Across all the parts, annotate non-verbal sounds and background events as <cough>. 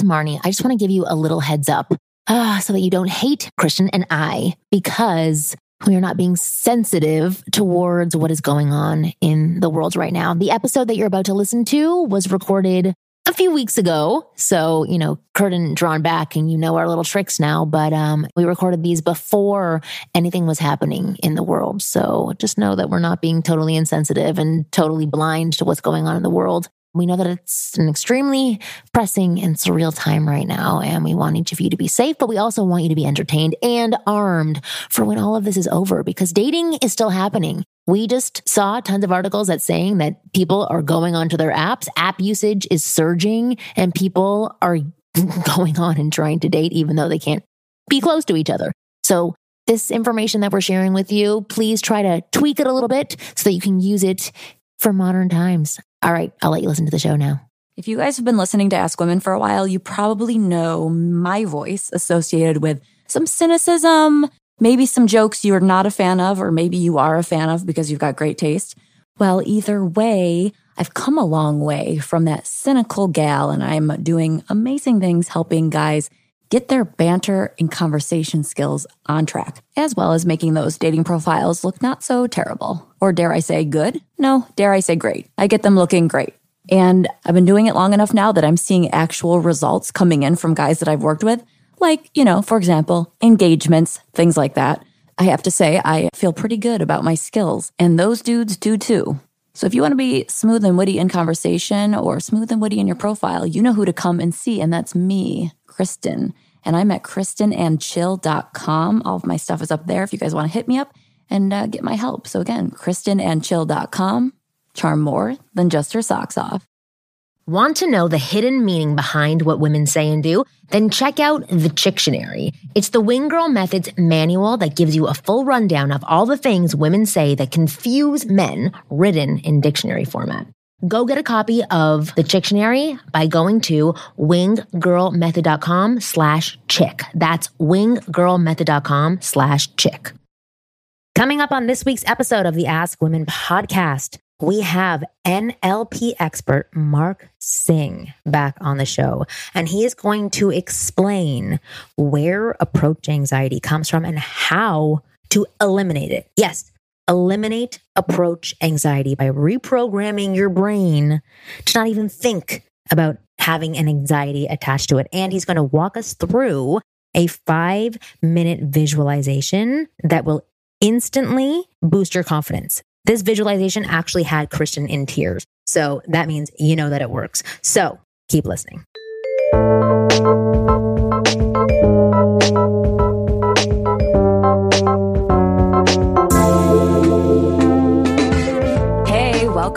Marni, I just want to give you a little heads up uh, so that you don't hate Kristen and I because we are not being sensitive towards what is going on in the world right now. The episode that you're about to listen to was recorded a few weeks ago. So, you know, curtain drawn back and you know our little tricks now, but um, we recorded these before anything was happening in the world. So just know that we're not being totally insensitive and totally blind to what's going on in the world. We know that it's an extremely pressing and surreal time right now, and we want each of you to be safe, but we also want you to be entertained and armed for when all of this is over because dating is still happening. We just saw tons of articles that saying that people are going onto their apps, app usage is surging, and people are <laughs> going on and trying to date even though they can't be close to each other. So this information that we're sharing with you, please try to tweak it a little bit so that you can use it for modern times. All right, I'll let you listen to the show now. If you guys have been listening to Ask Women for a while, you probably know my voice associated with some cynicism, maybe some jokes you're not a fan of, or maybe you are a fan of because you've got great taste. Well, either way, I've come a long way from that cynical gal, and I'm doing amazing things helping guys get their banter and conversation skills on track, as well as making those dating profiles look not so terrible. Or dare I say good? No, dare I say great. I get them looking great. And I've been doing it long enough now that I'm seeing actual results coming in from guys that I've worked with. Like, you know, for example, engagements, things like that. I have to say, I feel pretty good about my skills, and those dudes do too. So if you want to be smooth and witty in conversation or smooth and witty in your profile, you know who to come and see, and that's me, Kristen and I'm at kristenandchill.com. All of my stuff is up there if you guys want to hit me up and uh, get my help. So again, kristenandchill.com. Charm more than just her socks off. Want to know the hidden meaning behind what women say and do? Then check out the Chictionary. It's the Wing Girl Methods manual that gives you a full rundown of all the things women say that confuse men written in dictionary format. Go get a copy of the Chictionary by going to winggirlmethod.com slash chick. That's winggirlmethod.com slash chick. Coming up on this week's episode of the Ask Women podcast, we have NLP expert Mark Sing back on the show, and he is going to explain where approach anxiety comes from and how to eliminate it. Yes, eliminate approach anxiety by reprogramming your brain to not even think about having an anxiety attached to it. And he's going to walk us through a five minute visualization that will instantly boost your confidence. This visualization actually had Kristen in tears. So that means you know that it works. So keep listening.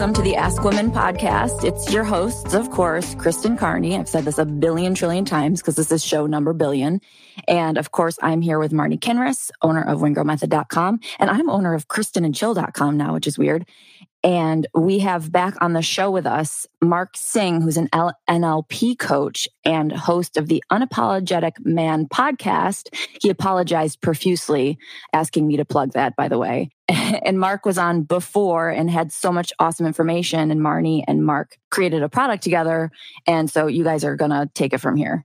Welcome to the Ask Women podcast. It's your hosts, of course, Kristen Carney. I've said this a billion trillion times because this is show number billion. And of course, I'm here with Marni Kinrys, owner of winggirlmethod.com. And I'm owner of kristenandchill.com now, which is weird. And we have back on the show with us Mark Sing, who's an NLP coach and host of the Unapologetic Man podcast. He apologized profusely, asking me to plug that, by the way. <laughs> and Mark was on before and had so much awesome information. And Marni and Mark created a product together. And so you guys are going to take it from here.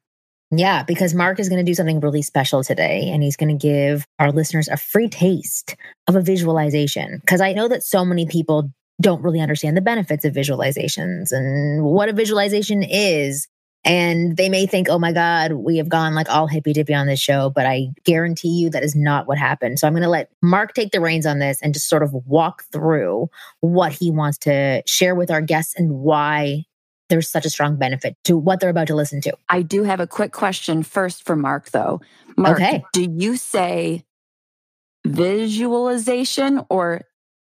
Yeah, because Mark is going to do something really special today and he's going to give our listeners a free taste of a visualization. Because I know that so many people don't really understand the benefits of visualizations and what a visualization is. And they may think, oh my God, we have gone like all hippy dippy on this show, but I guarantee you that is not what happened. So I'm going to let Mark take the reins on this and just sort of walk through what he wants to share with our guests and why there's such a strong benefit to what they're about to listen to. I do have a quick question first for Mark, though. Mark, okay. do you say visualization or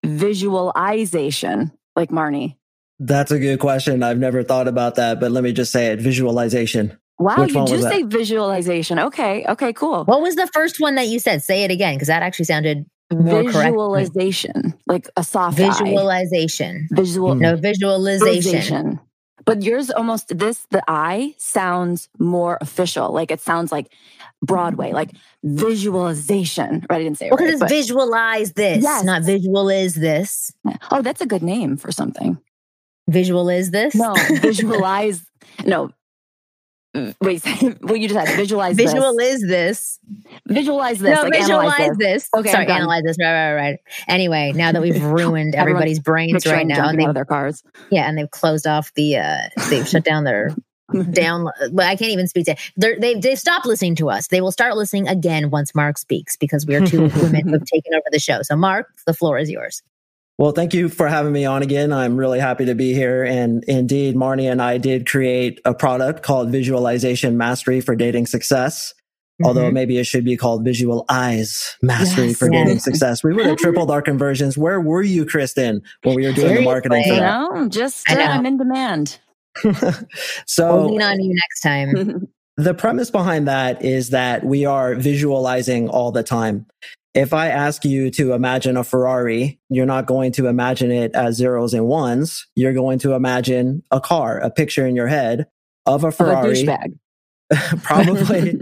visualization like Marni? That's a good question. I've never thought about that, but let me just say it visualization. Wow, Which you do say visualization. Okay, okay, cool. What was the first one that you said? Say it again, because that actually sounded more correct. Visualization, like a soft eye. Visualization. Visual Mm. No visualization. visualization. But yours almost this the I sounds more official. Like it sounds like Broadway, like visualization. Right? I didn't say it Well, right. but- visualize this, Yes. not visual is this. oh, that's a good name for something. Visual is this? No, <laughs> visualize. no. Wait, <laughs> well, you just had visualize Visual this. is this. Visualize this. no, like visualize this. this. Okay, Sorry, analyze this. Right, right, right. Anyway, now that we've <laughs> ruined everybody's brains right now, and they their cars. yeah, and they've closed off the uh they've shut down their <laughs> down but I can't even speak to They're, they've they've stopped listening to us. They will start listening again once Mark speaks because we are two <laughs> women who have taken over the show. So Mark, the floor is yours. Well, thank you for having me on again. I'm really happy to be here. And indeed, Marni and I did create a product called Visualization Mastery for Dating Success. Although Mhm. maybe it should be called Visual Eyes Mastery Yes, for yes. Dating Success. We would have tripled our conversions. Where were you, Kristen, when we were doing the marketing for Seriously. You that? know, just I uh, know. I'm in demand. <laughs> so we'll lean on you next time. <laughs> the premise behind that is that we are visualizing all the time. If I ask you to imagine a Ferrari, you're not going to imagine it as zeros and ones. You're going to imagine a car, a picture in your head of a Of a Ferrari, <laughs> probably,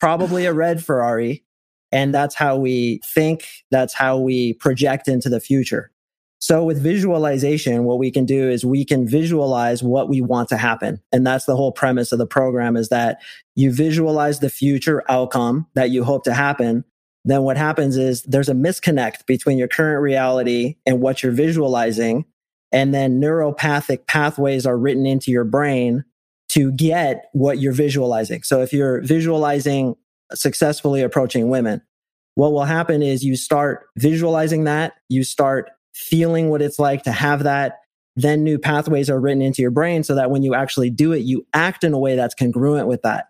probably a red Ferrari. And that's how we think. That's how we project into the future. So with visualization, what we can do is we can visualize what we want to happen. And that's the whole premise of the program is that you visualize the future outcome that you hope to happen. Then what happens is there's a misconnect between your current reality and what you're visualizing. And then neuropathic pathways are written into your brain to get what you're visualizing. So if you're visualizing successfully approaching women, what will happen is you start visualizing that, you start feeling what it's like to have that. Then new pathways are written into your brain so that when you actually do it, you act in a way that's congruent with that.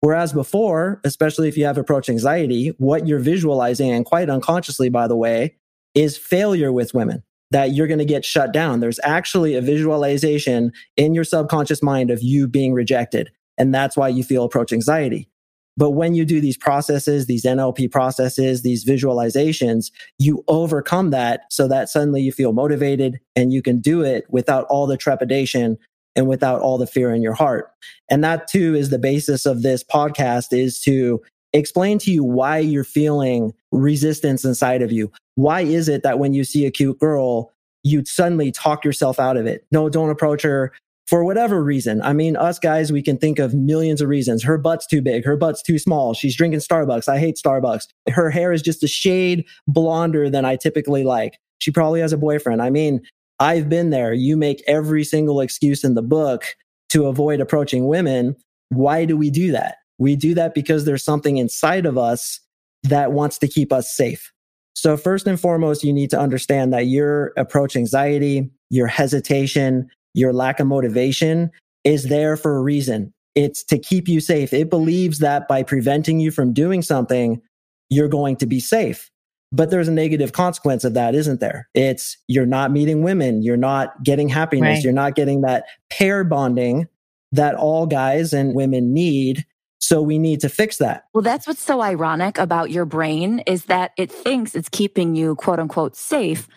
Whereas before, especially if you have approach anxiety, what you're visualizing, and quite unconsciously, by the way, is failure with women that you're going to get shut down. There's actually a visualization in your subconscious mind of you being rejected. And that's why you feel approach anxiety. But when you do these processes, these NLP processes, these visualizations, you overcome that so that suddenly you feel motivated and you can do it without all the trepidation and without all the fear in your heart. And that too is the basis of this podcast is to explain to you why you're feeling resistance inside of you. Why is it that when you see a cute girl, you suddenly talk yourself out of it? No, don't approach her for whatever reason. I mean, us guys, we can think of millions of reasons. Her butt's too big. Her butt's too small. She's drinking Starbucks. I hate Starbucks. Her hair is just a shade blonder than I typically like. She probably has a boyfriend. I mean, I've been there. You make every single excuse in the book to avoid approaching women. Why do we do that? We do that because there's something inside of us that wants to keep us safe. So first and foremost, you need to understand that your approach anxiety, your hesitation, your lack of motivation is there for a reason. It's to keep you safe. It believes that by preventing you from doing something, you're going to be safe. But there's a negative consequence of that, isn't there? It's you're not meeting women. You're not getting happiness. Right. You're not getting that pair bonding that all guys and women need. So we need to fix that. Well, that's what's so ironic about your brain is that it thinks it's keeping you quote unquote safe.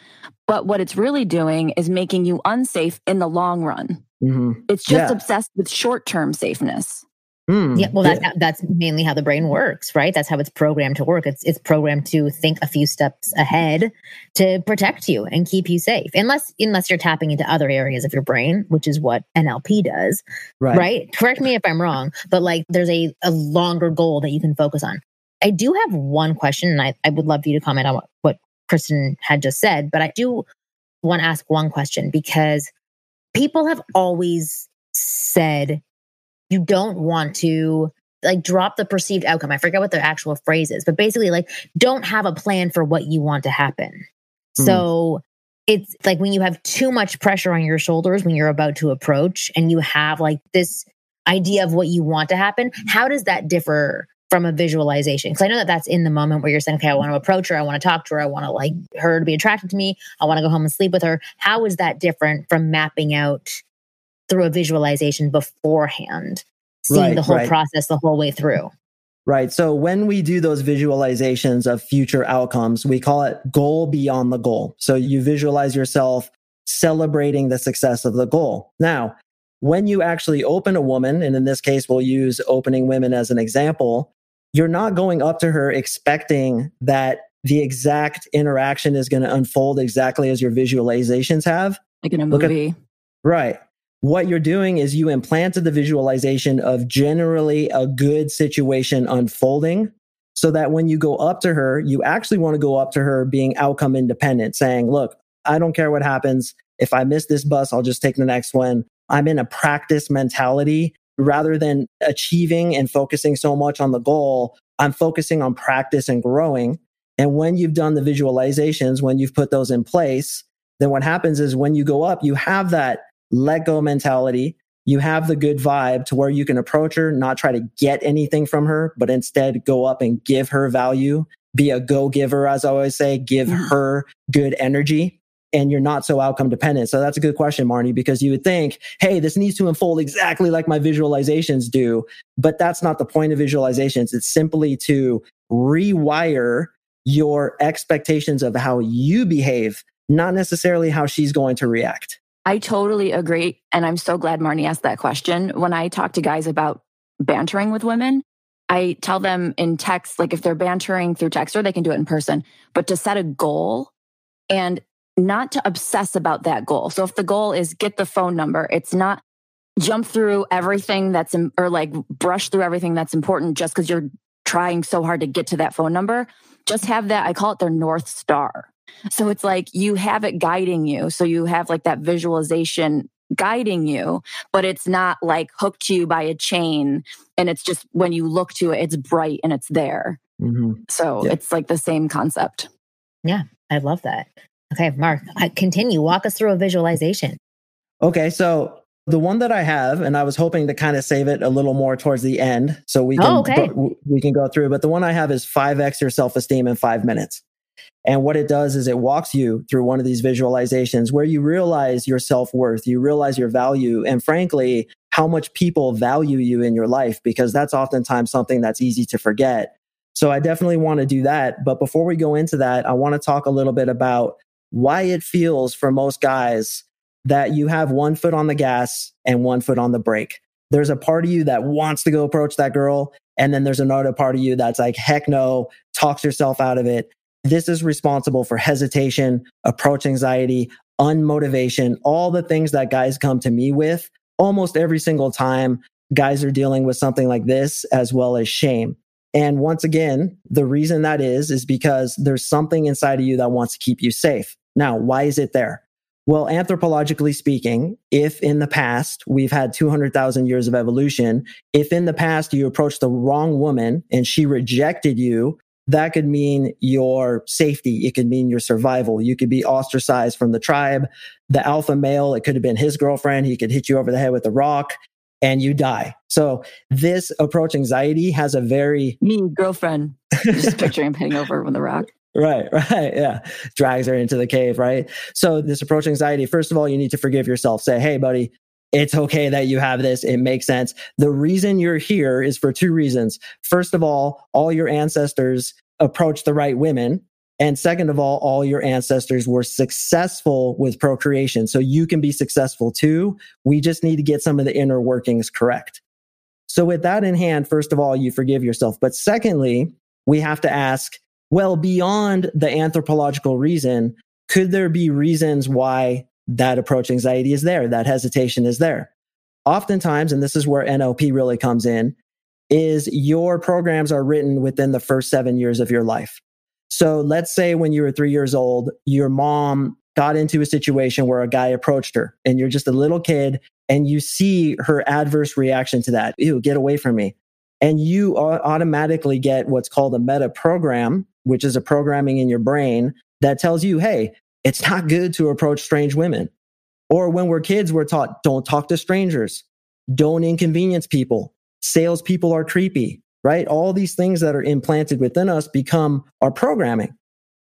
But what it's really doing is making you unsafe in the long run. Mhm. It's just Yeah. obsessed with short term safeness. Mm. Yeah, well, that's how, that's mainly how the brain works, right? That's how it's programmed to work. It's it's programmed to think a few steps ahead to protect you and keep you safe, unless unless you're tapping into other areas of your brain, which is what NLP does, right. right? Correct me if I'm wrong, but like there's a a longer goal that you can focus on. I do have one question, and I, I would love for you to comment on what, what Kristen had just said, but I do want to ask one question because people have always said you don't want to like drop the perceived outcome. I forget what the actual phrase is, but basically like don't have a plan for what you want to happen. Hmm. So it's like when you have too much pressure on your shoulders when you're about to approach and you have like this idea of what you want to happen, how does that differ from a visualization? Because I know that that's in the moment where you're saying, okay, I want to approach her, I want to talk to her, I want to like her to be attracted to me, I want to go home and sleep with her. How is that different from mapping out through a visualization beforehand? seeing Right, the whole right. process the whole way through. Right. So when we do those visualizations of future outcomes, we call it goal beyond the goal. So you visualize yourself celebrating the success of the goal. Now, when you actually open a woman, and in this case, we'll use opening women as an example, you're not going up to her expecting that the exact interaction is going to unfold exactly as your visualizations have. Like in a Look at- movie. Right. What you're doing is you implanted the visualization of generally a good situation unfolding so that when you go up to her, you actually want to go up to her being outcome independent, saying, Look, I don't care what happens. If I miss this bus, I'll just take the next one. I'm in a practice mentality rather than achieving and focusing so much on the goal. I'm focusing on practice and growing. And when you've done the visualizations, when you've put those in place, then what happens is when you go up, you have that let go mentality. You have the good vibe to where you can approach her, not try to get anything from her, but instead go up and give her value, be a go giver, as I always say, give Mhm. her good energy. And you're not so outcome dependent. So that's a good question, Marni, because you would think, hey, this needs to unfold exactly like my visualizations do. But that's not the point of visualizations. It's simply to rewire your expectations of how you behave, not necessarily how she's going to react. I totally agree. And I'm so glad Marni asked that question. When I talk to guys about bantering with women, I tell them in text, like if they're bantering through text or they can do it in person, but to set a goal and not to obsess about that goal. So if the goal is get the phone number, it's not jump through everything that's, im- or like brush through everything that's important just because you're trying so hard to get to that phone number. Just have that, I call it their North Star. So it's like you have it guiding you. So you have like that visualization guiding you, but it's not like hooked to you by a chain. And it's just when you look to it, it's bright and it's there. Mhm. So Yeah. it's like the same concept. Yeah, I love that. Okay, Mark, I- continue. Walk us through a visualization. Okay, so the one that I have, and I was hoping to kind of save it a little more towards the end, so we oh, can Oh, okay. we can go through. But the one I have is five x your self esteem in five minutes, and what it does is it walks you through one of these visualizations where you realize your self worth, you realize your value, and frankly, how much people value you in your life, because that's oftentimes something that's easy to forget. So I definitely want to do that. But before we go into that, I want to talk a little bit about why it feels for most guys that you have one foot on the gas and one foot on the brake. There's a part of you that wants to go approach that girl. And then there's another part of you that's like, heck no, talks yourself out of it. This is responsible for hesitation, approach anxiety, unmotivation, all the things that guys come to me with almost every single time guys are dealing with something like this, as well as shame. And once again, the reason that is, is because there's something inside of you that wants to keep you safe. Now, why is it there? Well, anthropologically speaking, if in the past we've had 200,000 years of evolution, if in the past you approached the wrong woman and she rejected you, that could mean your safety. It could mean your survival. You could be ostracized from the tribe. The alpha male, it could have been his girlfriend. He could hit you over the head with a rock and you die. So this approach anxiety has a very Me, girlfriend, just <laughs> picturing him hitting over with a rock. Right, <laughs> right. Yeah. Drags her into the cave, right? So, this approach anxiety, first of all, you need to forgive yourself. Say, hey, buddy, it's okay that you have this. It makes sense. The reason you're here is for two reasons. First of all, all your ancestors approached the right women. And second of all, all your ancestors were successful with procreation. So you can be successful too. We just need to get some of the inner workings correct. So, with that in hand, first of all, you forgive yourself. But secondly, we have to ask, well, beyond the anthropological reason, could there be reasons why that approach anxiety is there, that hesitation is there? Oftentimes, and this is where NLP really comes in, is your programs are written within the first seven years of your life. So let's say when you were three years old, your mom got into a situation where a guy approached her and you're just a little kid and you see her adverse reaction to that. Ew, get away from me. And you automatically get what's called a meta program, which is a programming in your brain that tells you, hey, it's not good to approach strange women. Or when we're kids, we're taught don't talk to strangers, don't inconvenience people. Salespeople are creepy, right? All these things that are implanted within us become our programming.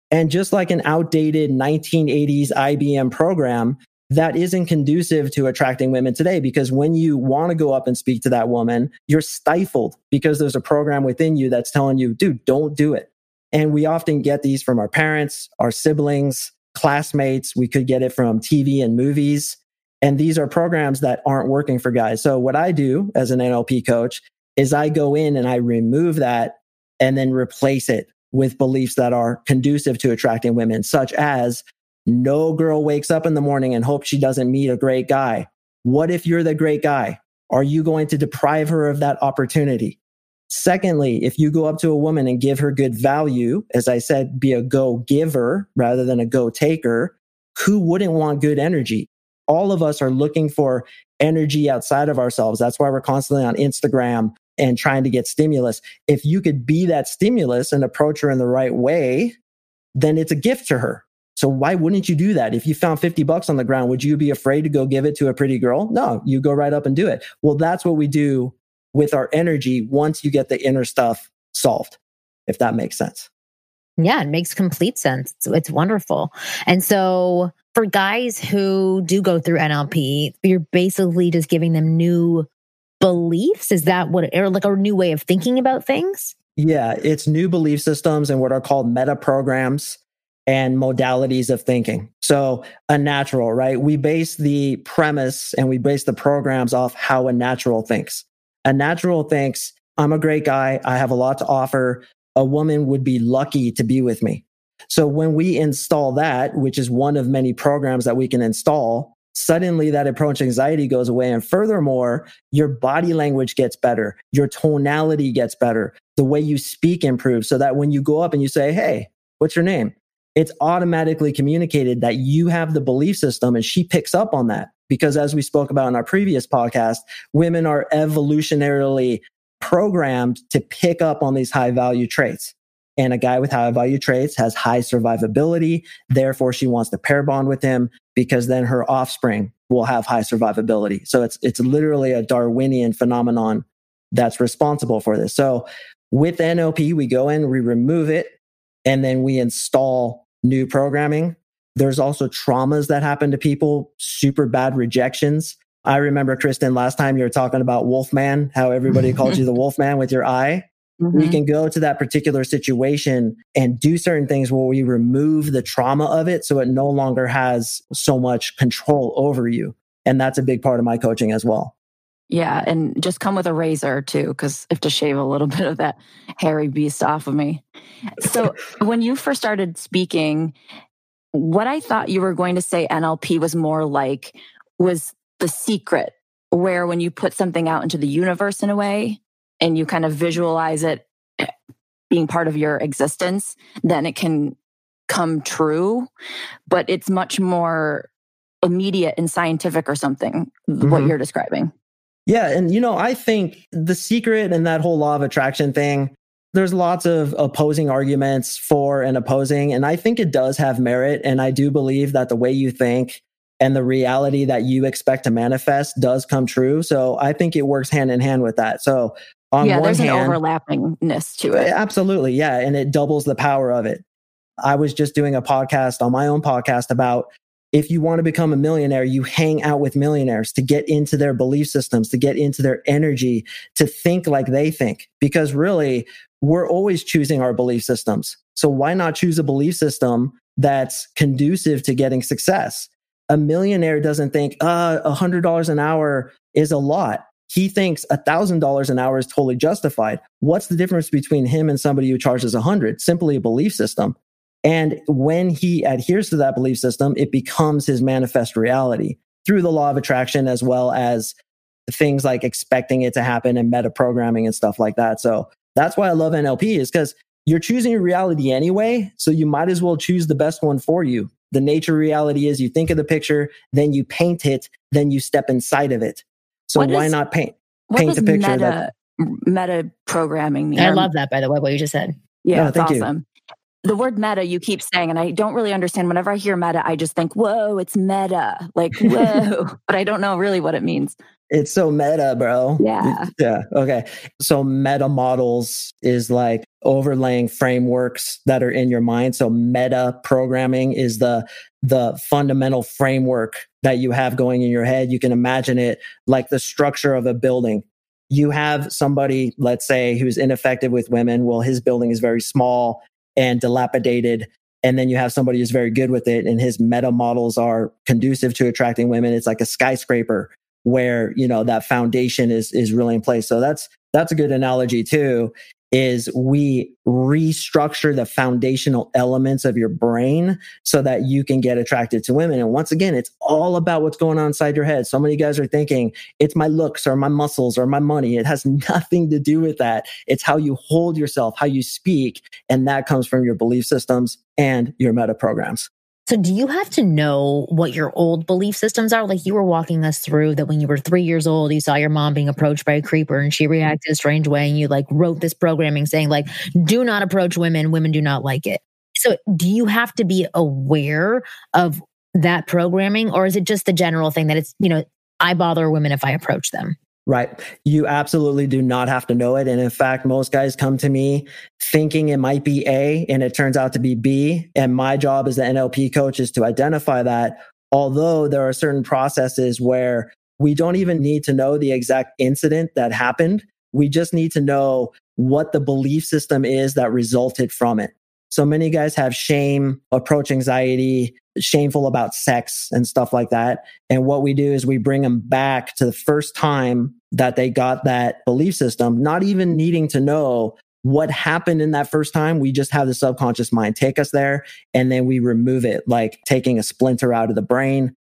And just like an outdated 1980s IBM program, that isn't conducive to attracting women today because when you want to go up and speak to that woman, you're stifled because there's a program within you that's telling you, dude, don't do it. And we often get these from our parents, our siblings, classmates. We could get it from TV and movies. And these are programs that aren't working for guys. So what I do as an NLP coach is I go in and I remove that and then replace it with beliefs that are conducive to attracting women, such as no girl wakes up in the morning and hopes she doesn't meet a great guy. What if you're the great guy? Are you going to deprive her of that opportunity? Secondly, if you go up to a woman and give her good value, as I said, be a go giver rather than a go taker, who wouldn't want good energy? All of us are looking for energy outside of ourselves. That's why we're constantly on Instagram and trying to get stimulus. If you could be that stimulus and approach her in the right way, then it's a gift to her. So why wouldn't you do that? If you found 50 bucks on the ground, would you be afraid to go give it to a pretty girl? No, you go right up and do it. Well, that's what we do with our energy once you get the inner stuff solved, if that makes sense. Yeah, it makes complete sense. It's, it's wonderful. And so for guys who do go through NLP, you're basically just giving them new beliefs. Is that what, or like a new way of thinking about things? Yeah, it's new belief systems and what are called meta programs and modalities of thinking. So, a natural, right? We base the premise and we base the programs off how a natural thinks. A natural thinks, I'm a great guy. I have a lot to offer. A woman would be lucky to be with me. So when we install that, which is one of many programs that we can install, suddenly that approach anxiety goes away. And furthermore, your body language gets better. Your tonality gets better. The way you speak improves so that when you go up and you say, Hey, what's your name? It's automatically communicated that you have the belief system and she picks up on that. Because as we spoke about in our previous podcast, women are evolutionarily programmed to pick up on these high value traits. And a guy with high value traits has high survivability. Therefore, she wants to pair bond with him because then her offspring will have high survivability. So it's, it's literally a Darwinian phenomenon that's responsible for this. So with NLP, we go in, we remove it, and then we install new programming there's also traumas that happen to people, super bad rejections. I remember, Kristen, last time you were talking about Wolfman, how everybody <laughs> called you the Wolfman with your eye. Mm-hmm. We can go to that particular situation and do certain things where we remove the trauma of it so it no longer has so much control over you. And that's a big part of my coaching as well. Yeah. And just come with a razor too, because I have to shave a little <laughs> bit of that hairy beast off of me. So when you first started speaking, what I thought you were going to say NLP was more like was the secret, where when you put something out into the universe in a way and you kind of visualize it eh, being part of your existence, then it can come true. But it's much more immediate and scientific or something, mm-hmm. what you're describing. Yeah. And, you know, I think the secret and that whole law of attraction thing, there's lots of opposing arguments for and opposing. And I think it does have merit. And I do believe that the way you think and the reality that you expect to manifest does come true. So I think it works hand in hand with that. So on yeah, there's hand, an overlappingness to it. Absolutely. Yeah. And it doubles the power of it. I was just doing a podcast on my own podcast about if you want to become a millionaire, you hang out with millionaires to get into their belief systems, to get into their energy, to think like they think. Because really, we're always choosing our belief systems. So why not choose a belief system that's conducive to getting success? A millionaire doesn't think, uh, a hundred dollars an hour is a lot. He thinks a thousand dollars an hour is totally justified. What's the difference between him and somebody who charges a hundred? Simply a belief system. And when he adheres to that belief system, it becomes his manifest reality through the law of attraction, as well as things like expecting it to happen and meta programming and stuff like that. So that's why I love NLP is because you're choosing your reality anyway. So you might as well choose the best one for you. The nature reality is you think of the picture, then you paint it, then you step inside of it. So what why is, not paint paint the picture? Meta, that, meta programming mean? I love that by the way, what you just said. Yeah, oh, no, thank awesome. You. The word meta you keep saying, and I don't really understand. Whenever I hear meta, I just think, whoa, it's meta. Like, <laughs> whoa. but I don't know really what it means. It's so meta, bro. Yeah. <laughs> Yeah. Okay. So meta models is like overlaying frameworks that are in your mind. So meta programming is the the fundamental framework that you have going in your head. You can imagine it like the structure of a building. You have somebody, let's say, who's ineffective with women. Well, his building is very small and dilapidated. And then you have somebody who's very good with it and his meta models are conducive to attracting women. It's like a skyscraper where, you know, that foundation is, is really in place. So that's, that's a good analogy too is we restructure the foundational elements of your brain so that you can get attracted to women. And once again, it's all about what's going on inside your head. So many guys are thinking it's my looks or my muscles or my money. It has <laughs> nothing to do with that. It's how you hold yourself, how you speak. And that comes from your belief systems and your meta programs. So do you have to know what your old belief systems are? Like you were walking us through that when you were three years old, you saw your mom being approached by a creeper and she mm-hmm. reacted a strange way and you like wrote this programming saying like, do not approach women. Women do not like it. So do you have to be aware of that programming or is it just the general thing that it's, you know, I bother women if I approach them? Right. You absolutely do not have to know it. And in fact, most guys come to me thinking it might be A and it turns out to be B. And my job as the NLP coach is to identify that. Although there are certain processes where we don't even need to know the exact incident that happened. We just need to know what the belief system is that resulted from it. So many guys have shame, approach anxiety, shameful about sex and stuff like that. And what we do is we bring them back to the first time that they got that belief system, not even needing to know what happened in that first time. We just have the subconscious mind take us there and then we remove it, like taking a splinter out of the brain,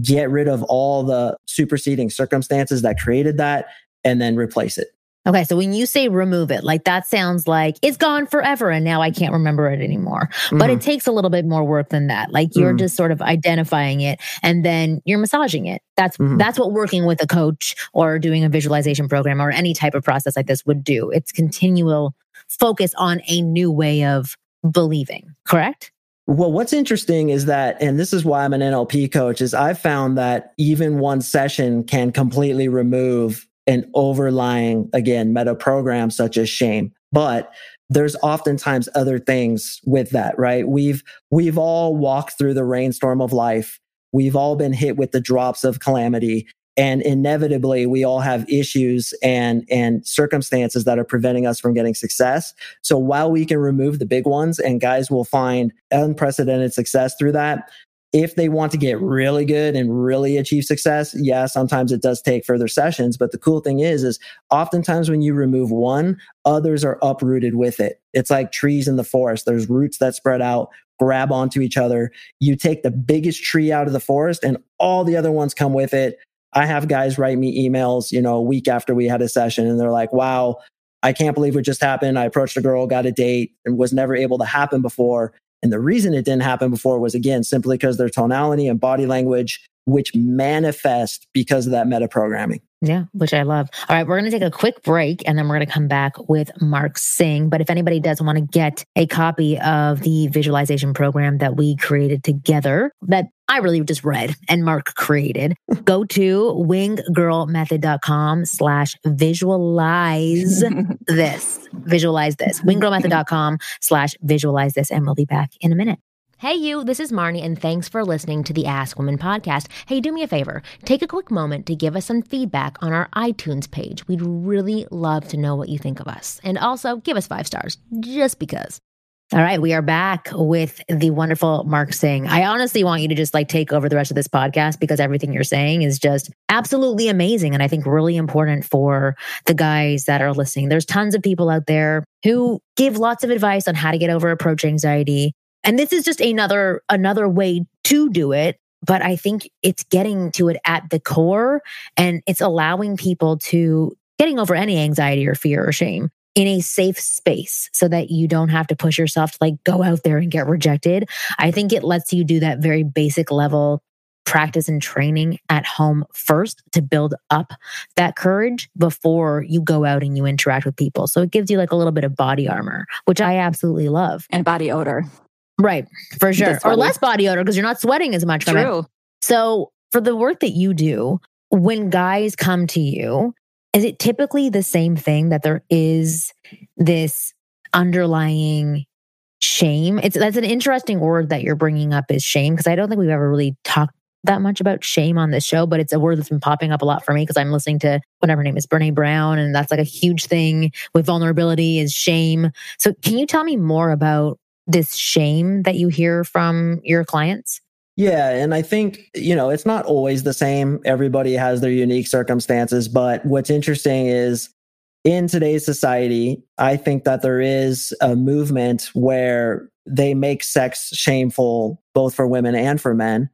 get rid of all the superseding circumstances that created that, and then replace it. Okay. So when you say remove it, like that sounds like it's gone forever and now I can't remember it anymore. Mm-hmm. But it mm-hmm. takes a little bit more work than that. Like you're mm-hmm. just sort of identifying it and then you're massaging it. That's mm-hmm. that's what working with a coach or doing a visualization program or any type of process like this would do. It's continual focus on a new way of believing, correct? Well, what's interesting is that, and this is why I'm an NLP coach, is I've found that even one session can completely remove an overlying, again, meta program such as shame. But there's oftentimes other things with that, right? We've, we've all walked through the rainstorm of life. We've all been hit with the drops of calamity and inevitably we all have issues and and circumstances that are preventing us from getting success so while we can remove the big ones and guys will find unprecedented success through that if they want to get really good and really achieve success, yeah, sometimes it does take further sessions. But the cool thing is, is oftentimes when you remove one, others are uprooted with it. It's like trees in the forest. There's roots that spread out, grab onto each other. You take the biggest tree out of the forest and all the other ones come with it. I have guys write me emails, you know, a week after we had a session and they're like, wow, I can't believe what just happened. I approached a girl, got a date and was never able to happen before. And the reason it didn't happen before was again, simply because their tonality and body language, which manifest because of that meta programming. Yeah, which I love. All right, we're going to take a quick break and then we're going to come back with Mark Sing. But if anybody does want to get a copy of the visualization program that we created together, that I really just read and Mark created, <laughs> go to winggirlmethod.com slash visualize <laughs> this. Visualize this. winggirlmethod.com slash visualize this. And we'll be back in a minute. Hey, you, this is Marni, and thanks for listening to the Ask Women podcast. Hey, do me a favor, take a quick moment to give us some feedback on our iTunes page. We'd really love to know what you think of us. And also, give us five stars, just because. All right, we are back with the wonderful Mark Sing. I honestly want you to just like take over the rest of this podcast because everything you're saying is just absolutely amazing. And I think really important for the guys that are listening. There's tons of people out there who give lots of advice on how to get over approach anxiety. And this is just another, another way to do it. But I think it's getting to it at the core and it's allowing people to getting over any anxiety or fear or shame in a safe space so that you don't have to push yourself to like go out there and get rejected. I think it lets you do that very basic level practice and training at home first to build up that courage before you go out and you interact with people. So it gives you like a little bit of body armor, which I absolutely love. And body odor. Right, for sure. Or less body odor because you're not sweating as much. True. So, for the work that you do, when guys come to you, is it typically the same thing that there is this underlying shame? It's that's an interesting word that you're bringing up is shame because I don't think we've ever really talked that much about shame on this show, but it's a word that's been popping up a lot for me because I'm listening to whatever her name is, Brene Brown, and that's like a huge thing with vulnerability is shame. So can you tell me more about this shame that you hear from your clients? Yeah. And I think, you know, it's not always the same. Everybody has their unique circumstances. But what's interesting is in today's society, I think that there is a movement where they make sex shameful, both for women and for men.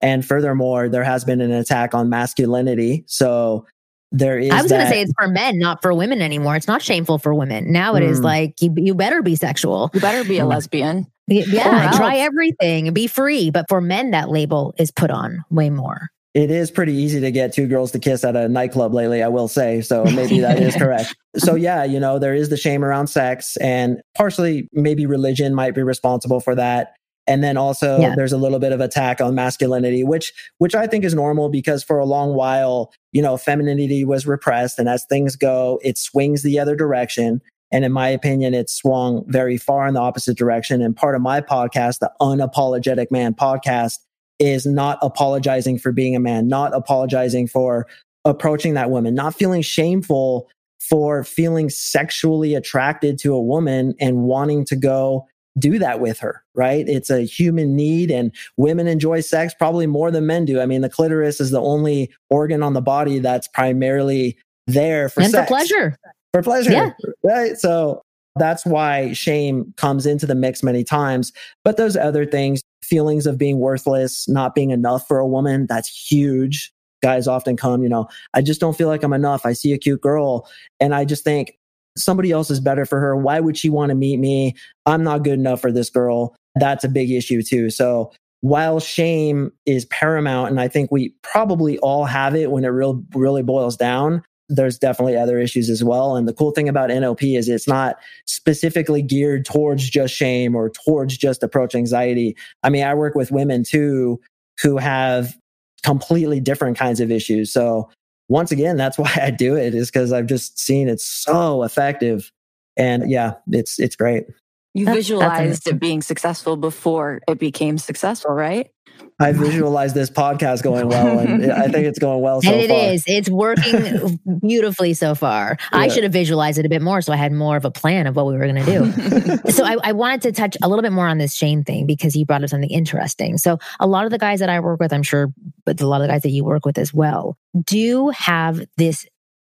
And furthermore, there has been an attack on masculinity. So there is. I was going to say it's for men, not for women anymore. It's not shameful for women. Now it mm. is hmm. like you, you better be sexual. You better be a lesbian. Yeah, try everything, be free. But for men, that label is put on way more. It is pretty easy to get two girls to kiss at a nightclub lately, I will say. So maybe that is <laughs> correct. So, yeah, you know, there is the shame around sex, and partially maybe religion might be responsible for that and then also yeah. there's a little bit of attack on masculinity which which i think is normal because for a long while you know femininity was repressed and as things go it swings the other direction and in my opinion it swung very far in the opposite direction and part of my podcast the unapologetic man podcast is not apologizing for being a man not apologizing for approaching that woman not feeling shameful for feeling sexually attracted to a woman and wanting to go do that with her, right? It's a human need and women enjoy sex probably more than men do. I mean, the clitoris is the only organ on the body that's primarily there for and sex. for pleasure. For pleasure. Yeah. Right. So that's why shame comes into the mix many times. But those other things, feelings of being worthless, not being enough for a woman, that's huge. Guys often come, you know, I just don't feel like I'm enough. I see a cute girl and I just think, somebody else is better for her. Why would she want to meet me? I'm not good enough for this girl. That's a big issue too. So while shame is paramount, and I think we probably all have it when it real, really boils down, there's definitely other issues as well. And the cool thing about NLP is it's not specifically geared towards just shame or towards just approach anxiety. I mean, I work with women too who have completely different kinds of issues. So once again, that's <laughs> why I do it is because I've just seen it's so effective. And yeah, it's it's great. You visualized it being successful before it became successful, right? I visualize this podcast going well, and <laughs> I think it's going well so and it far. is. It's working <laughs> beautifully so far. Yeah. I should have visualized it a bit more, so I had more of a plan of what we were going to do. <laughs> so I, I, wanted to touch a little bit more on this shame thing because you brought up something interesting. So a lot of the guys that I work with, I'm sure, but a lot of the guys that you work with as well, do have this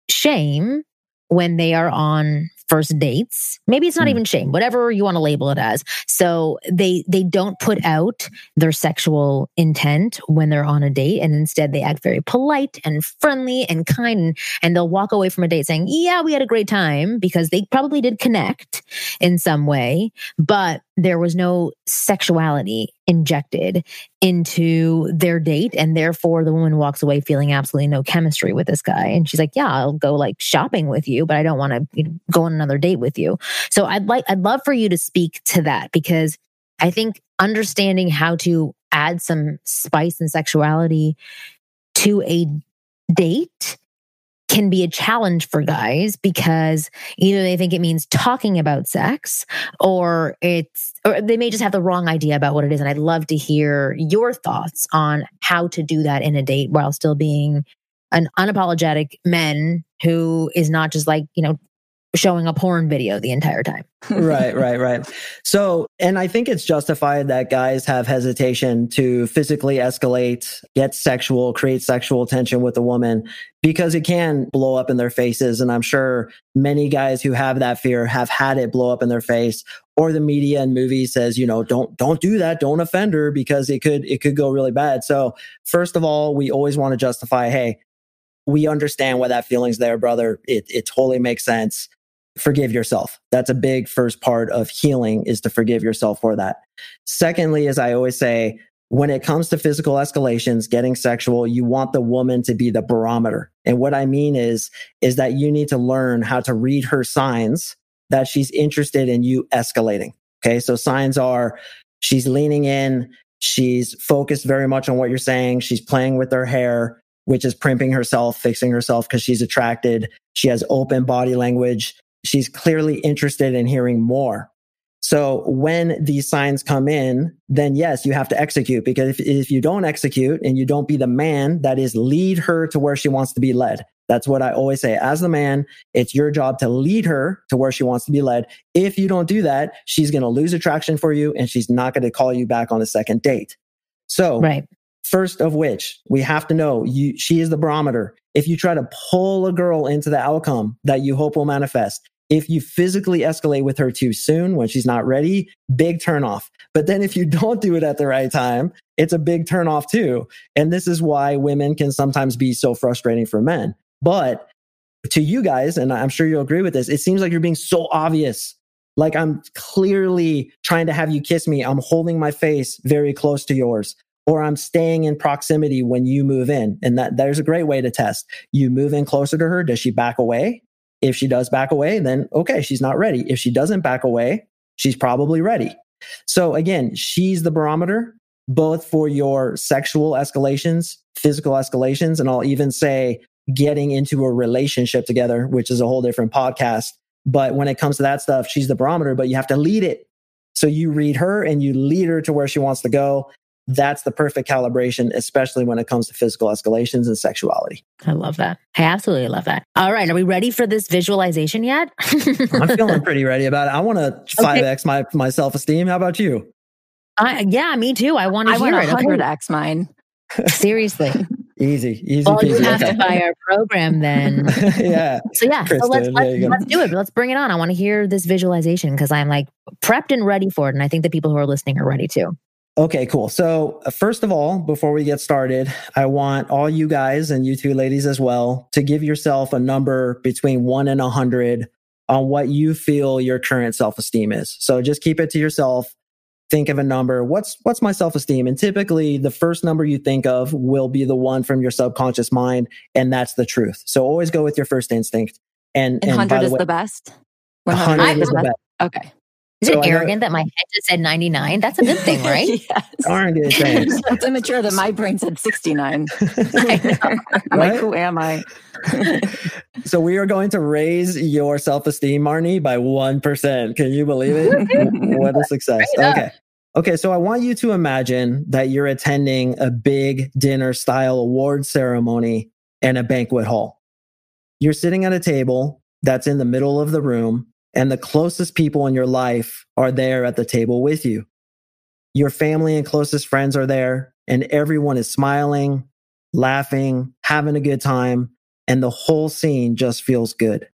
shame when they are on first dates. Maybe it's not mm. even shame, whatever you want to label it as. So they they don't put out their sexual intent when they're on a date and instead they act very polite and friendly and kind and they'll walk away from a date saying, "Yeah, we had a great time" because they probably did connect in some way, but there was no sexuality injected into their date and therefore the woman walks away feeling absolutely no chemistry with this guy and she's like yeah i'll go like shopping with you but i don't want to go on another date with you. So i'd like i'd love for you to speak to that because i think understanding how to add some spice and sexuality to a date can be a challenge for guys because either they think it means talking about sex or it's or they may just have the wrong idea about what it is. And I'd love to hear your thoughts on how to do that in a date while still being an unapologetic men who is not just like, you know, showing a porn video the entire time. <laughs> right, <laughs> right, right. So, and I think it's justified that guys have hesitation to physically escalate, get sexual, create sexual tension with a woman because it can blow up in their faces. And I'm sure many guys who have that fear have had it blow up in their face or the media and movies says, you know, don't, don't do that. Don't offend her because it could, it could go really bad. So first of all, we always want to justify, Hey, we understand why that feeling's there, brother. It, it totally makes sense forgive yourself. That's a big first part of healing is to forgive yourself for that. Secondly, as I always say, when it comes to physical escalations, getting sexual, you want the woman to be the barometer. And what I mean is, is that you need to learn how to read her signs that she's interested in you escalating. Okay. So signs are she's leaning in. She's focused very much on what you're saying. She's playing with her hair. which is primping herself, fixing herself because she's attracted. She has open body language. She's clearly interested in hearing more. So when these signs come in, then yes, you have to execute because if, if you don't execute and you don't be the man that is lead her to where she wants to be led. That's what I always say. As the man, it's your job to lead her to where she wants to be led. If you don't do that, she's going to lose attraction for you and she's not going to call you back on a second date. So, right. first of which, we have to know you, she is the barometer. If you try to pull a girl into the outcome that you hope will manifest, if you physically escalate with her too soon when she's not ready, big turn off. But then if you <laughs> don't do it at the right time, it's a big turn off too. And this is why women can sometimes be so frustrating for men. But to you guys, and I'm sure you'll agree with this, it seems like you're being so obvious. Like I'm clearly trying to have you kiss me. I'm holding my face very close to yours or I'm staying in proximity when you move in. And that there's a great way to test. You move in closer to her. Does she back away? If she does back away, then okay, she's not ready. If she doesn't back away, she's probably ready. So again, she's the barometer both for your sexual escalations, physical escalations, and I'll even say getting into a relationship together, which is a whole different podcast. But when it comes to that stuff, she's the barometer, but you have to lead it. So you read her and you lead her to where she wants to go that's the perfect calibration, especially when it comes to physical escalations and sexuality. I love that. I absolutely love that. All right. Are we ready for this visualization yet? <laughs> I'm feeling pretty ready about it. I want to 5X my, my self esteem. How about you? Uh, yeah, me too. I want to hear want 100X okay. mine. <laughs> Seriously. easy, easy. Well, you have to buy our program then. <laughs> yeah. So yeah, Kristen, so let's let's, let's do it. Let's bring it on. I want to hear this visualization because I'm like prepped and ready for it, and I think the people who are listening are ready too. Okay, cool. So, uh, first of all, before we get started, I want all you guys and you two ladies as well to give yourself a number between one and a hundred on what you feel your current self esteem is. So just keep it to yourself. Think of a number. What's, what's my self esteem? And typically the first number you think of will be the one from your subconscious mind. And that's the truth. So always go with your first instinct. And, and, and 100 is the, way, the best. 100 is the best. Okay. Is so it arrogant that my head just said 99? That's a good thing, <laughs> right? yes. Darn good, <laughs> thanks. it's immature that my brain said 69. <laughs> I'm like, who am I? so we are going to raise your self-esteem, Marni, by 1%. Can you believe it? what a success. Okay. Okay, so I want you to imagine that you're attending a big dinner style award ceremony in a banquet hall. You're sitting at a table that's in the middle of the room and the closest people in your life are there at the table with you. Your family and closest friends are there and everyone is smiling, laughing, having a good time, and the whole scene just feels good.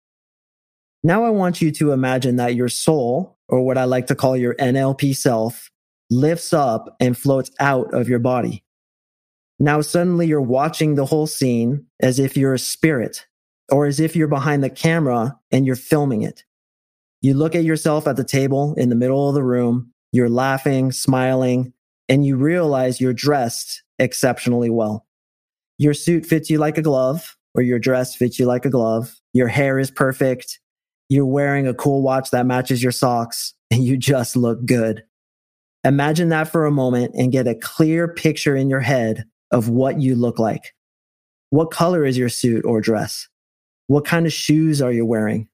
Now I want you to imagine that your soul, or what I like to call your NLP self, lifts up and floats out of your body. Now suddenly you're watching the whole scene as if you're a spirit or as if you're behind the camera and you're filming it. You look at yourself at the table in the middle of the room, you're laughing, smiling, and you realize you're dressed exceptionally well. Your suit fits you like a glove, or your dress fits you like a glove. Your hair is perfect. You're wearing a cool watch that matches your socks, and you just look good. Imagine that for a moment and get a clear picture in your head of what you look like. What color is your suit or dress? What kind of shoes are you wearing?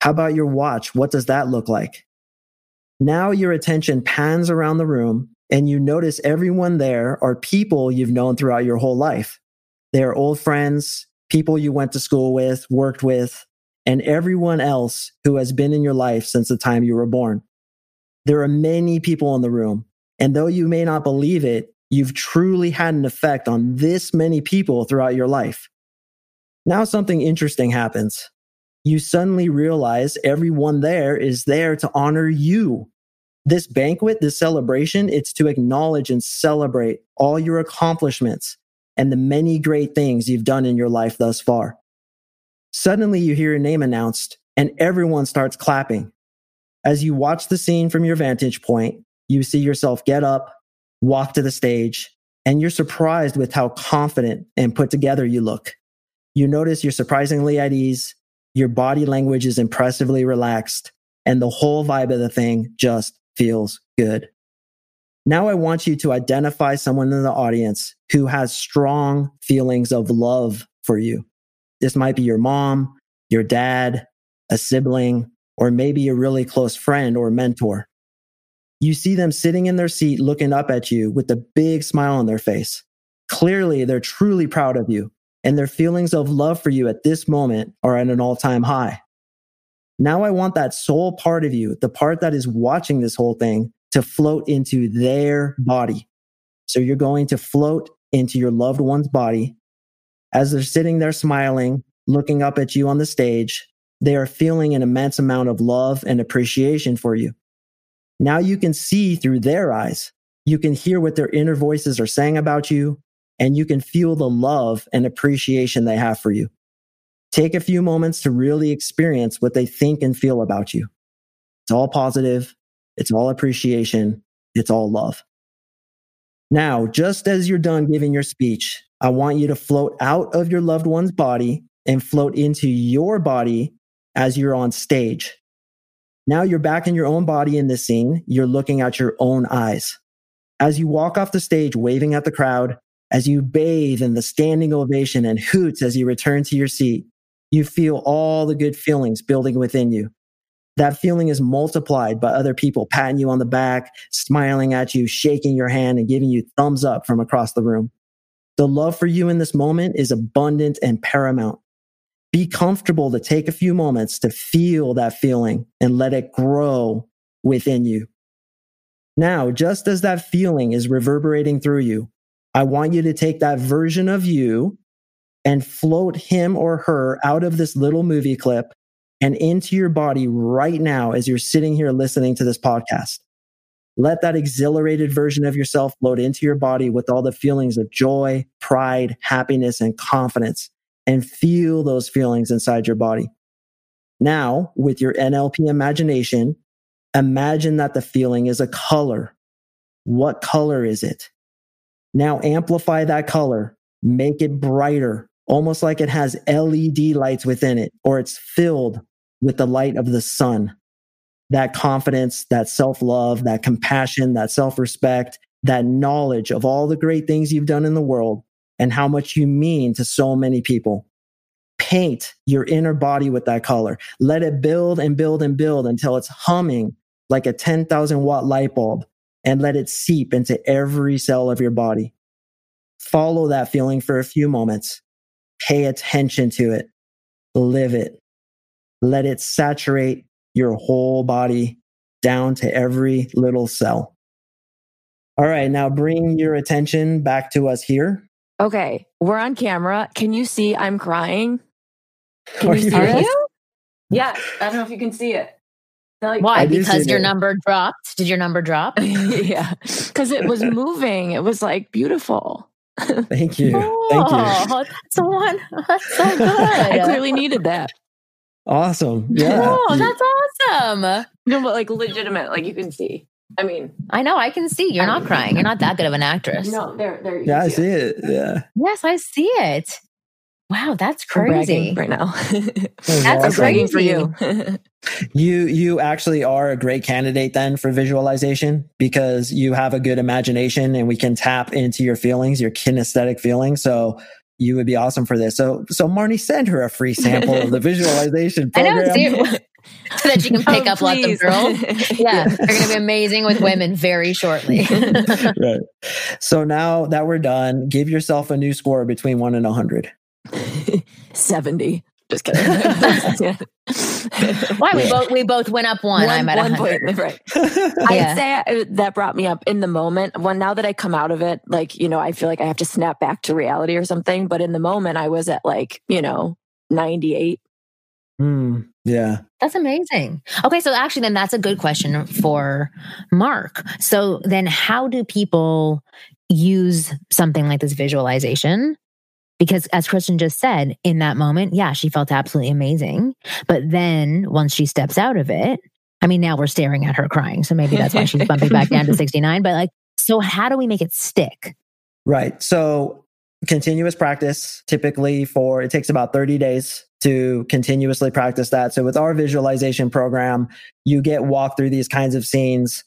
How about your watch? What does that look like? Now your attention pans around the room and you notice everyone there are people you've known throughout your whole life. They are old friends, people you went to school with, worked with, and everyone else who has been in your life since the time you were born. There are many people in the room. And though you may not believe it, you've truly had an effect on this many people throughout your life. Now something interesting happens you suddenly realize everyone there is there to honor you. This banquet, this celebration, it's to acknowledge and celebrate all your accomplishments and the many great things you've done in your life thus far. Suddenly you hear your name announced and everyone starts clapping. As you watch the scene from your vantage point, you see yourself get up, walk to the stage, and you're surprised with how confident and put together you look. You notice you're surprisingly at ease your body language is impressively relaxed and the whole vibe of the thing just feels good. Now I want you to identify someone in the audience who has strong feelings of love for you. This might be your mom, your dad, a sibling, or maybe a really close friend or mentor. You see them sitting in their seat looking up at you with a big smile on their face. Clearly, they're truly proud of you, and their feelings of love for you at this moment are at an all time high. Now I want that soul part of you, the part that is watching this whole thing, to float into their body. So you're going to float into your loved one's body. As they're sitting there smiling, looking up at you on the stage, they are feeling an immense amount of love and appreciation for you. Now you can see through their eyes. You can hear what their inner voices are saying about you, and you can feel the love and appreciation they have for you. Take a few moments to really experience what they think and feel about you. It's all positive. It's all appreciation. It's all love. Now, just as you're done giving your speech, I want you to float out of your loved one's body and float into your body as you're on stage. Now you're back in your own body in this scene. You're looking at your own eyes. As you walk off the stage, waving at the crowd, as you bathe in the standing ovation and hoots as you return to your seat, you feel all the good feelings building within you. That feeling is multiplied by other people patting you on the back, smiling at you, shaking your hand, and giving you thumbs up from across the room. The love for you in this moment is abundant and paramount. Be comfortable to take a few moments to feel that feeling and let it grow within you. Now, just as that feeling is reverberating through you, I want you to take that version of you and float him or her out of this little movie clip and into your body right now as you're sitting here listening to this podcast. Let that exhilarated version of yourself float into your body with all the feelings of joy, pride, happiness, and confidence, and feel those feelings inside your body. Now, with your NLP imagination, imagine that the feeling is a color. What color is it? Now amplify that color, make it brighter, almost like it has LED lights within it, or it's filled with the light of the sun. That confidence, that self love, that compassion, that self respect, that knowledge of all the great things you've done in the world and how much you mean to so many people. Paint your inner body with that color. Let it build and build and build until it's humming like a 10,000 watt light bulb and let it seep into every cell of your body. Follow that feeling for a few moments Pay attention to it. Live it. Let it saturate your whole body down to every little cell. All right, now bring your attention back to us here. Okay, we're on camera. Can you see I'm crying? Can Are you you see it? Yeah, I don't know if you can see it. Like- Why? Because your that. number dropped? Did your number drop? <laughs> yeah, because it was moving. It was like beautiful. Thank you. Thank you. <laughs> Oh, that's one. That's so <laughs> good. I clearly needed that. Awesome. Yeah. Oh, that's awesome. No, but like legitimate, like you can see. I mean, I know. I can see. You're not crying. You're not that good of an actress. no, there, there. You yeah, can I see it. Yeah. Yes, I see it. Wow, that's crazy. right now. <laughs> That's I'm awesome. bragging for you. <laughs> You you actually are a great candidate then for visualization because you have a good imagination and we can tap into your feelings, your kinesthetic feelings. So you would be awesome for this. So so Marni, send her a free sample of the <laughs> visualization I program. know. See, so that you can pick Oh, up lots of please. girls. Yeah, they're going to be amazing with women very shortly. right. So now that we're done, give yourself a new score between one and a hundred. 70. Just kidding. <laughs> <laughs> Why we both we both went up one. I'm at one 100. point, right. <laughs> Yeah. I'd say I, that brought me up in the moment. When now that I come out of it, like, you know, I feel like I have to snap back to reality or something. But in the moment, I was at like, you know, 98. Hmm. yeah. That's amazing. Okay, so actually, then that's a good question for Mark. So then, how do people use something like this visualization? Because as Kristen just said, in that moment, yeah, she felt absolutely amazing. But then once she steps out of it, I mean, now we're staring at her crying. So maybe that's why she's bumping back down to <laughs> 69. But like, so how do we make it stick? Right. So continuous practice typically for it takes about 30 days to continuously practice that. So with our visualization program, you get walked through these kinds of scenes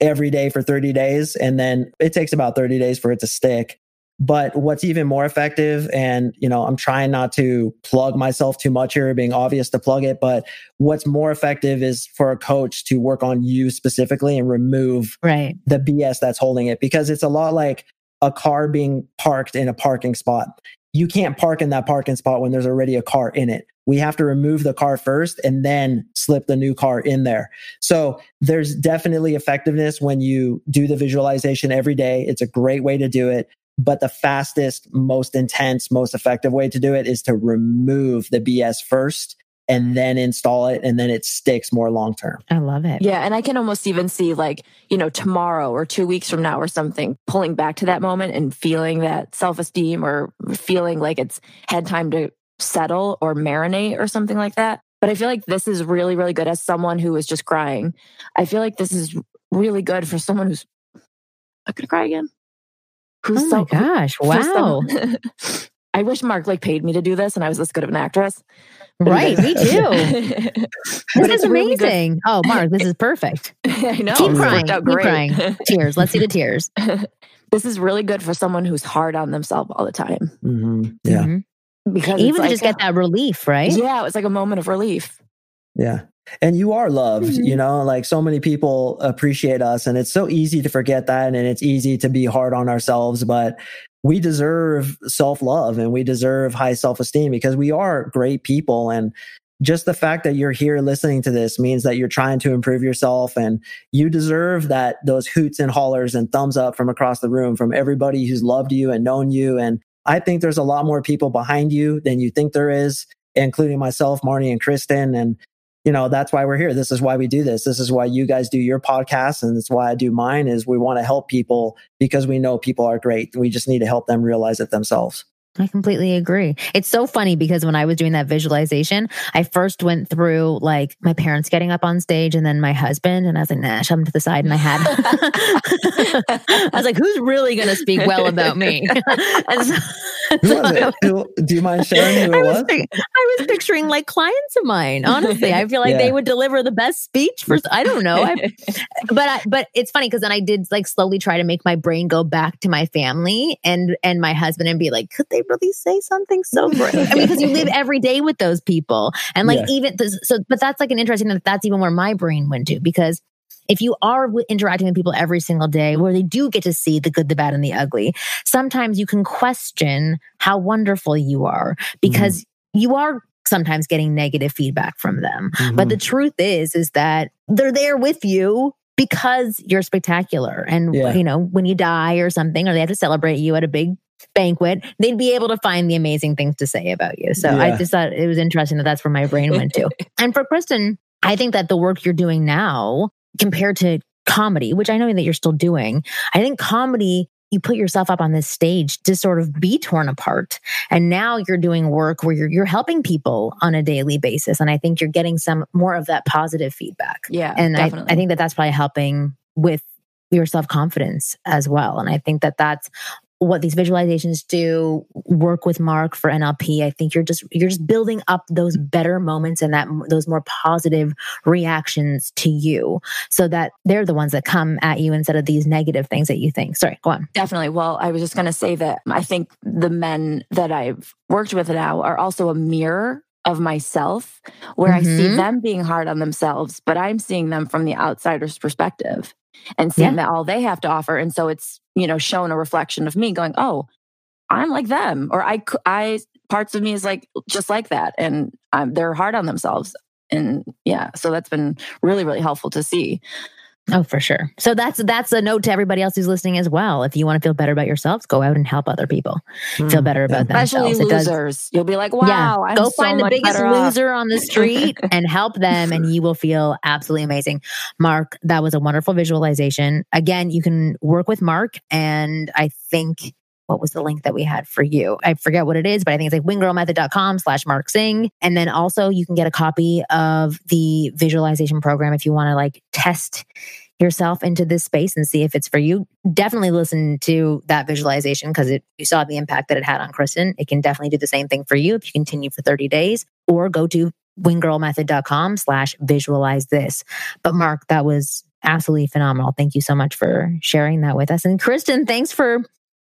every day for 30 days. And then it takes about 30 days for it to stick. But what's even more effective, and you know, I'm trying not to plug myself too much here, being obvious to plug it, but what's more effective is for a coach to work on you specifically and remove right. the BS that's holding it because it's a lot like a car being parked in a parking spot. You can't park in that parking spot when there's already a car in it. We have to remove the car first and then slip the new car in there. So there's definitely effectiveness when you do the visualization every day. It's a great way to do it. But the fastest, most intense, most effective way to do it is to remove the BS first and then install it and then it sticks more long term. I love it. Yeah. And I can almost even see like, you know, tomorrow or two weeks from now or something, pulling back to that moment and feeling that self esteem or feeling like it's had time to settle or marinate or something like that. But I feel like this is really, really good as someone who is just crying. I feel like this is really good for someone who's, I'm going to cry again. Who's oh my so, gosh. Wow. <laughs> I wish Mark like paid me to do this and I was this good of an actress. Right, me <laughs> too. <laughs> this is amazing. Really oh, Mark, this is perfect. I know. Keep crying. Keep great. crying. tears. Let's see the tears. this is really good for someone who's hard on themselves all the time. Mm-hmm. Yeah. Mm-hmm. Because even like, to just get that relief, right? Yeah, it was like a moment of relief. Yeah. And you are loved, mm-hmm. you know, like so many people appreciate us and it's so easy to forget that and it's easy to be hard on ourselves, but we deserve self love and we deserve high self esteem because we are great people. And just the fact that you're here listening to this means that you're trying to improve yourself and you deserve that those hoots and hollers and thumbs up from across the room from everybody who's loved you and known you. And I think there's a lot more people behind you than you think there is, including myself, Marni and Kristen. And you know that's why we're here. This is why we do this. This is why you guys do your podcast and it's why i do mine is we want to help people because we know people are great. We just need to help them realize it themselves I completely agree. It's so funny because when I was doing that visualization, I first went through like my parents getting up on stage and then my husband, and I was like, nah, shove him to the side. And I had, <laughs> I was like, who's really going to speak well about me? <laughs> so, who was <laughs> do you mind sharing who it was? Was? I was picturing like clients of mine. Honestly, I feel like yeah. they would deliver the best speech for, I don't know. I, but, I, but it's funny because then I did like slowly try to make my brain go back to my family and, and my husband and be like, could they really say something so <laughs> great? I mean, because you live every day with those people. And like, yeah. even so, but that's like an interesting that that's even where my brain went to because if you are interacting with people every single day where they do get to see the good, the bad, and the ugly, sometimes you can question how wonderful you are because mm-hmm. you are sometimes getting negative feedback from them. Mm-hmm. But the truth is, is that they're there with you because you're spectacular. And, yeah. you know, when you die or something, or they have to celebrate you at a big banquet, they'd be able to find the amazing things to say about you. So yeah. I just thought it was interesting that that's where my brain went to. <laughs> and for Kristen, I think that the work you're doing now compared to comedy, which I know that you're still doing, I think comedy you put yourself up on this stage to sort of be torn apart. And now you're doing work where you're, you're helping people on a daily basis. And I think you're getting some more of that positive feedback. Yeah. And I, I think that that's probably helping with your self confidence as well. And I think that that's what these visualizations do work with mark for nlp i think you're just you're just building up those better moments and that those more positive reactions to you. So that they're the ones that come at you instead of these negative things that you think. Sorry go on. Definitely. Well i was just going to say that i think the men that i've worked with now are also a mirror of myself where mm-hmm. I see mm-hmm. them being hard on themselves, but I'm seeing them from the outsider's perspective and seeing yeah. that all they have to offer. And so it's, you know, shown a reflection of me going, oh, I'm like them. Or I, I, parts of me is like, just like that. And um, they're hard on themselves. And yeah, so that's been really, really helpful to see. Oh, for sure. So that's that's a note to everybody else who's listening as well. If you want to feel better about yourselves, go out and help other people mm. feel better about them. Especially themselves. losers. Does, You'll be like, wow, yeah, go find the biggest loser on the street <laughs> and help them, and you will feel absolutely amazing. Mark, that was a wonderful visualization. Again, you can work with Mark, and I think what was the link that we had for you? I forget what it is, but I think it's like wingirlmethod.com slash Mark Sing. And then also you can get a copy of the visualization program if you want to like test yourself into this space and see if it's for you. Definitely listen to that visualization because you saw the impact that it had on Kristen. It can definitely do the same thing for you if you continue for 30 days or go to wingirlmethod.com slash visualize this. But Mark, that was absolutely phenomenal. Thank you so much for sharing that with us. And Kristen, thanks for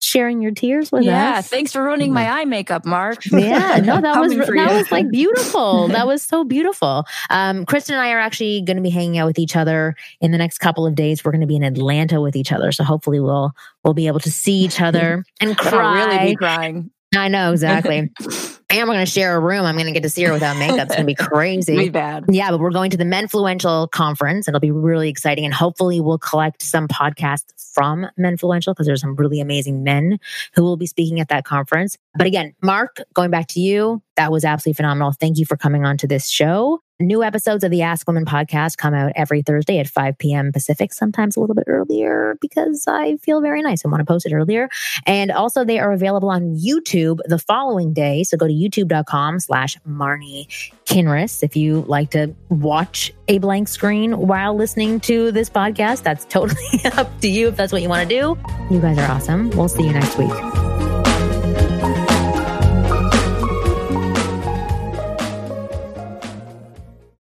sharing your tears with yeah, us. Yeah, thanks for ruining my eye makeup, Mark. <laughs> Yeah, no, that was that you. was like <laughs> beautiful. that was so beautiful. Um, Kristen and I are actually going to be hanging out with each other in the next couple of days. We're going to be in Atlanta with each other, so hopefully we'll we'll be able to see each other <laughs> and I'll cry. really be crying. I know exactly. And we're going to share a room. I'm going to get to see her without makeup. It's going to be <laughs> crazy. Be bad. Yeah, but we're going to the Menfluential conference. It'll be really exciting. And hopefully we'll collect some podcasts from Menfluential because there's some really amazing men who will be speaking at that conference. But again, Mark, going back to you, that was absolutely phenomenal. Thank you for coming on to this show. New episodes of the Ask Women podcast come out every Thursday at 5 p.m. Pacific, sometimes a little bit earlier because I feel very nice and want to post it earlier. And also they are available on YouTube the following day. So go to youtube.com slash Marni Kinrys. If you like to watch a blank screen while listening to this podcast, that's totally <laughs> up to you if that's what you want to do. You guys are awesome. We'll see you next week.